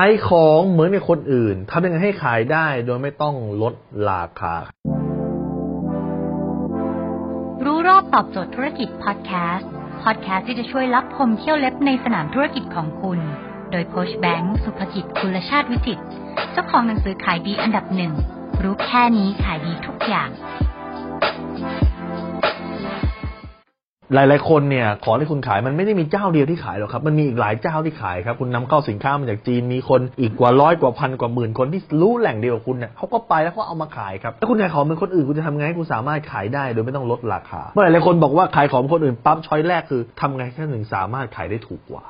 ายของเหมือนกับคนอื่นทำยังไงให้ขายได้โดยไม่ต้องลดราคา รู้รอบตอบโจทย์ธุรกิจพอดแคสต์พอดแคสต์ที่จะช่วยรับพมเที่ยวเล็บในสนามธุรกิจของคุณ โดยโคชแบงค์สุภกิจคุณชาติวิจิตเจ้าของหนังสือขายดีอันดับหนึ่งรู้แค่นี้ขายดีทุกอย่าง หลาย ๆ คนเนี่ยของที่คุณขายมันไม่ได้มีเจ้าเดียวที่ขายหรอกครับมันมีอีกหลายเจ้าที่ขายครับคุณนำเข้าสินค้ามาจากจีนมีคนอีกกว่าร้อยกว่าพันกว่าหมื่นคนที่รู้แหล่งเดียวกับคุณเนี่ยเขาก็ไปแล้วเขาเอามาขายครับถ้าคุณขายของเหมือนคนอื่นคุณจะทำไงให้คุณสามารถขายได้โดยไม่ต้องลดราคาเมื่อหลายคนบอกว่าขายของคนอื่นปั๊บช้อยแรกคือทำไงแค่หนึ่งสามารถขายได้ถูกกว่า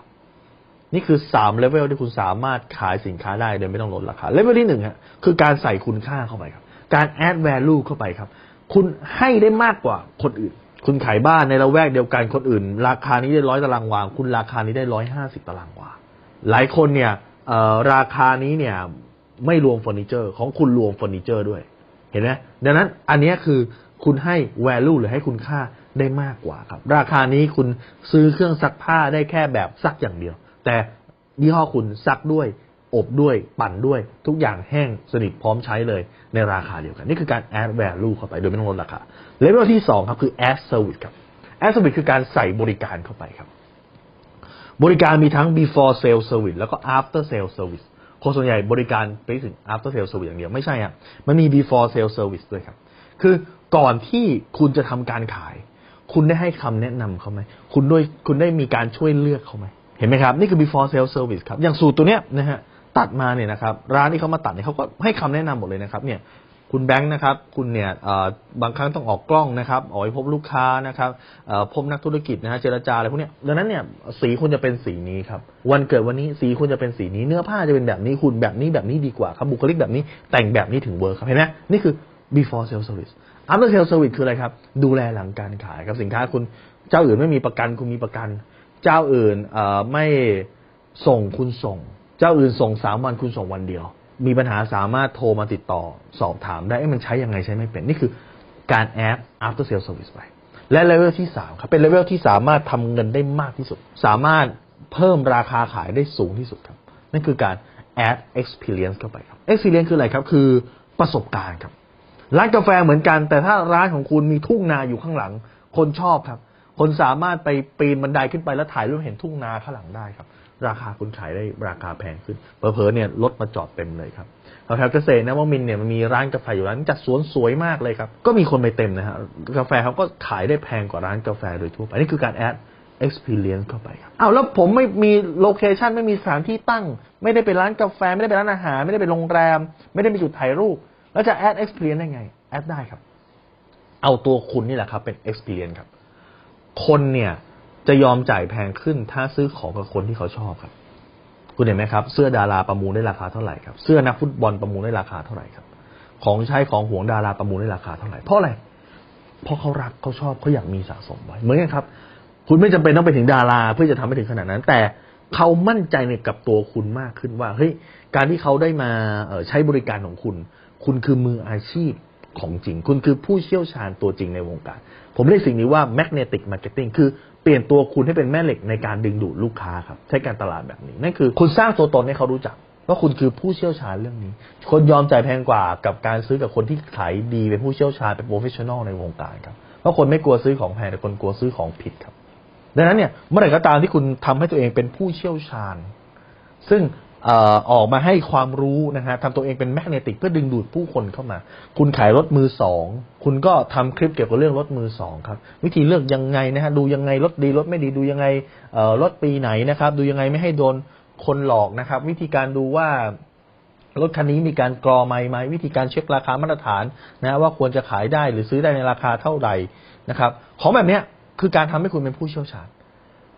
นี่คือสามเลเวลที่คุณสามารถขายสินค้าได้โดยไม่ต้องลดราคาเลเวลที่หนึ่งฮะคือการใส่คุณค่าเข้าไปครับ การ add value เข้าไปครับ คุณให้ได้มากกว่าคนอื่น คุณขายบ้านในละแวกเดียวกันคนอื่น ราคานี้ได้ร้อยตารางวา คุณราคานี้ได้ร้อยห้าสิบตารางวา หลายคนเนี่ยเออราคานี้เนี่ยไม่รวมเฟอร์นิเจอร์ ของคุณรวมเฟอร์นิเจอร์ด้วย เห็นไหมดังนั้นอันนี้คือคุณให้ value หรือให้คุณค่าได้มากกว่าครับ ราคานี้คุณซื้อเครื่องซักผ้าได้แค่แบบซักอย่างเดียว แต่ยี่ห้อคุณซักด้วย อบด้วยปั่นด้วย ทุกอย่างแห้งสนิทพร้อมใช้เลยในราคาเดียวกัน นี่คือการ add value เข้าไปโดยไม่ต้องลดราคาเลเวลที่สองครับ คือ add service ครับ add service คือการใส่บริการเข้าไปครับ บริการมีทั้ง before sale service แล้วก็ after sale service คนส่วนใหญ่บริการไปถึง after sale service อย่างเดียวไม่ใช่อะมันมี before sale service ด้วยครับ คือก่อนที่คุณจะทำการขาย คุณได้ให้คำแนะนำเขาไหมคุณด้วยคุณได้มีการช่วยเลือกเขาไหมเห็นไหมครับ นี่คือ before sale service ครับ อย่างสูตรตัวเนี้ยนะฮะ ตัดมาเนี่ยนะครับร้านที่เขามาตัดเนี่ยเขาก็ให้คำแนะนำหมดเลยนะครับเนี่ยคุณแบงค์นะครับ คุณเนี่ยบางครั้งต้องออกกล้องนะครับออกไปพบลูกค้านะครับพบนักธุรกิจนะฮะเจรจาอะไรพวกเนี้ยดังนั้นเนี่ยสีคุณจะเป็นสีนี้ครับ วันเกิดวันนี้สีคุณจะเป็นสีนี้เนื้อผ้าจะเป็นแบบนี้คุณแบบนี้แบบนี้ดีกว่าครับบุคลิกแบบนี้แต่งแบบนี้ถึง work ครับเห็นไหมนี่คือ before sales service after sales service คืออะไรครับ ดูแลหลังการขายครับสินค้าคุณเจ้าอื่นไม่มีประกันคุณมีประกัน เจ้าอื่นไม่ส่งคุณส่ง เจ้าอื่นส่งสามวันคุณส่งวันเดียว มีปัญหาสามารถโทรมาติดต่อสอบถามได้เอ๊ะมันใช้ยังไงใช้ไม่เป็น นี่คือการ add after sale service ไป และเลเวลที่สามครับ เป็นเลเวลที่สามารถทำเงินได้มากที่สุด สามารถเพิ่มราคาขายได้สูงที่สุดครับ นั่นคือการ add experience เข้าไปครับ experience คืออะไรครับ คือประสบการณ์ครับ ร้านกาแฟเหมือนกัน แต่ถ้าร้านของคุณมีทุ่งนาอยู่ข้างหลัง คนชอบครับ คนสามารถไปปีนบันไดขึ้นไปแล้วถ่ายรูปเห็นทุ่งนาข้างหลังได้ครับ ราคาคุณขายได้ราคาแพงขึ้นเผลอๆเนี่ยรถมาจอดเต็มเลยครับแถวๆเกษตรนะว่ามินทร์เนี่ยมันมีร้านกาแฟอยู่ร้านจัดสวนสวยมากเลยครับ ก็มีคนไปเต็มนะฮะกาแฟเขาก็ขายได้แพงกว่าร้านกาแฟโดยทั่วไปนี่คือการแอด experience เข้าไปครับอ้าวแล้วผมไม่มีโลเคชันไม่มีสถานที่ตั้ง ไม่ได้เป็นร้านกาแฟ ไม่ได้เป็นร้านอาหาร ไม่ได้เป็นโรงแรม ไม่ได้มีจุดถ่ายรูป แล้วจะ add experience ได้ไงแอดได้ครับ เอาตัวคุณนี่แหละครับเป็น experience ครับ คนเนี่ย จะยอมจ่ายแพงขึ้น ถ้าซื้อของกับคนที่เขาชอบครับ คุณเห็นไหมครับ เสื้อดาราประมูลได้ราคาเท่าไหร่ครับ เสื้อนักฟุตบอลประมูลได้ราคาเท่าไหร่ครับ ของใช้ของห่วงดาราประมูลได้ราคาเท่าไหร่ เพราะอะไร เพราะเขารักเขาชอบเขาอยากมีสะสมไว้ เหมือนกันครับ คุณไม่จำเป็นต้องไปถึงดารา เพื่อจะทำให้ถึงขนาดนั้น แต่เขามั่นใจในกับตัวคุณมากขึ้นว่า เฮ้ย การที่เขาได้มาใช้บริการของคุณ คุณคือมืออาชีพของจริง คุณคือผู้เชี่ยวชาญตัวจริงในวงการ ผมเรียกสิ่งนี้ว่า magnetic marketing คือ เปลี่ยนตัวคุณให้เป็นแม่เหล็กในการดึงดูดลูกค้าครับ ใช้การตลาดแบบนี้นั่นคือ คุณสร้างตัวตนให้เขารู้จักว่าคุณคือผู้เชี่ยวชาญเรื่องนี้ คนยอมจ่ายแพงกว่ากับการซื้อกับคนที่ขายดีเป็นผู้เชี่ยวชาญเป็น professional ในวงการครับเพราะคนไม่กลัวซื้อของแพงแต่คนกลัวซื้อของผิดครับ ดังนั้นเนี่ยเมื่อไหร่ก็ตามที่คุณทำให้ตัวเองเป็นผู้เชี่ยวชาญ ซึ่ง ออกมาให้ความรู้นะฮะทำตัวเองเป็น magnetic เพื่อดึงดูดผู้คนเข้ามา คุณขายรถมือสอง คุณก็ทำคลิปเกี่ยวกับเรื่องรถมือสองครับ วิธีเลือกยังไงนะฮะดูยังไงรถดีรถไม่ดีดูยังไงรถปีไหนนะครับ ดูยังไงไม่ให้โดนคนหลอกนะครับ วิธีการดูว่ารถคันนี้มีการกรอไหมไหมวิธีการเช็คราคามาตรฐานนะว่าควรจะขายได้หรือซื้อได้ในราคาเท่าไหร่นะครับ ของแบบนี้คือการทำให้คุณเป็นผู้เชี่ยวชาญ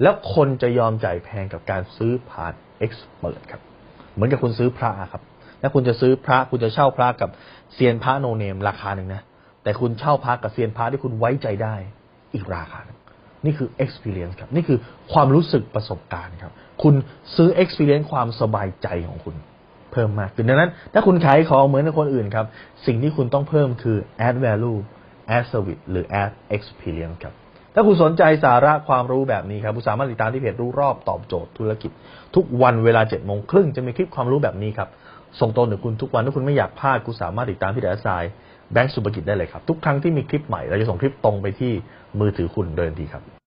แล้วคนจะยอมจ่ายแพงกับการซื้อผ่านเอ็กซ์เพรสครับ เหมือนกับคุณซื้อพระครับถ้าคุณจะซื้อพระคุณจะเช่าพระกับเซียนพระโนเนมราคาหนึ่งนะ แต่คุณเช่าพระกับเซียนพระที่คุณไว้ใจได้อีกราคาหนึ่งนี่คือ experience ครับ นี่คือความรู้สึกประสบการณ์ครับ คุณซื้อ experience ความสบายใจของคุณเพิ่มมากขึ้นดังนั้น ถ้าคุณขายของเหมือนคนอื่นครับ สิ่งที่คุณต้องเพิ่มคือ add value add service หรือ add experience ครับ ถ้าคุณสนใจสาระความรู้แบบนี้ครับ คุณสามารถติดตามที่เพจรู้รอบตอบโจทย์ธุรกิจ ทุกวันเวลาเจ็ดโมงครึ่งจะมีคลิปความรู้แบบนี้ครับ ส่งตรงถึงคุณทุกวันถ้าคุณไม่อยากพลาดคุณสามารถติดตามพี่แดสายแบงก์สุภกิจได้เลยครับ ทุกครั้งที่มีคลิปใหม่เราจะส่งคลิปตรงไปที่มือถือคุณโดยทันทีครับ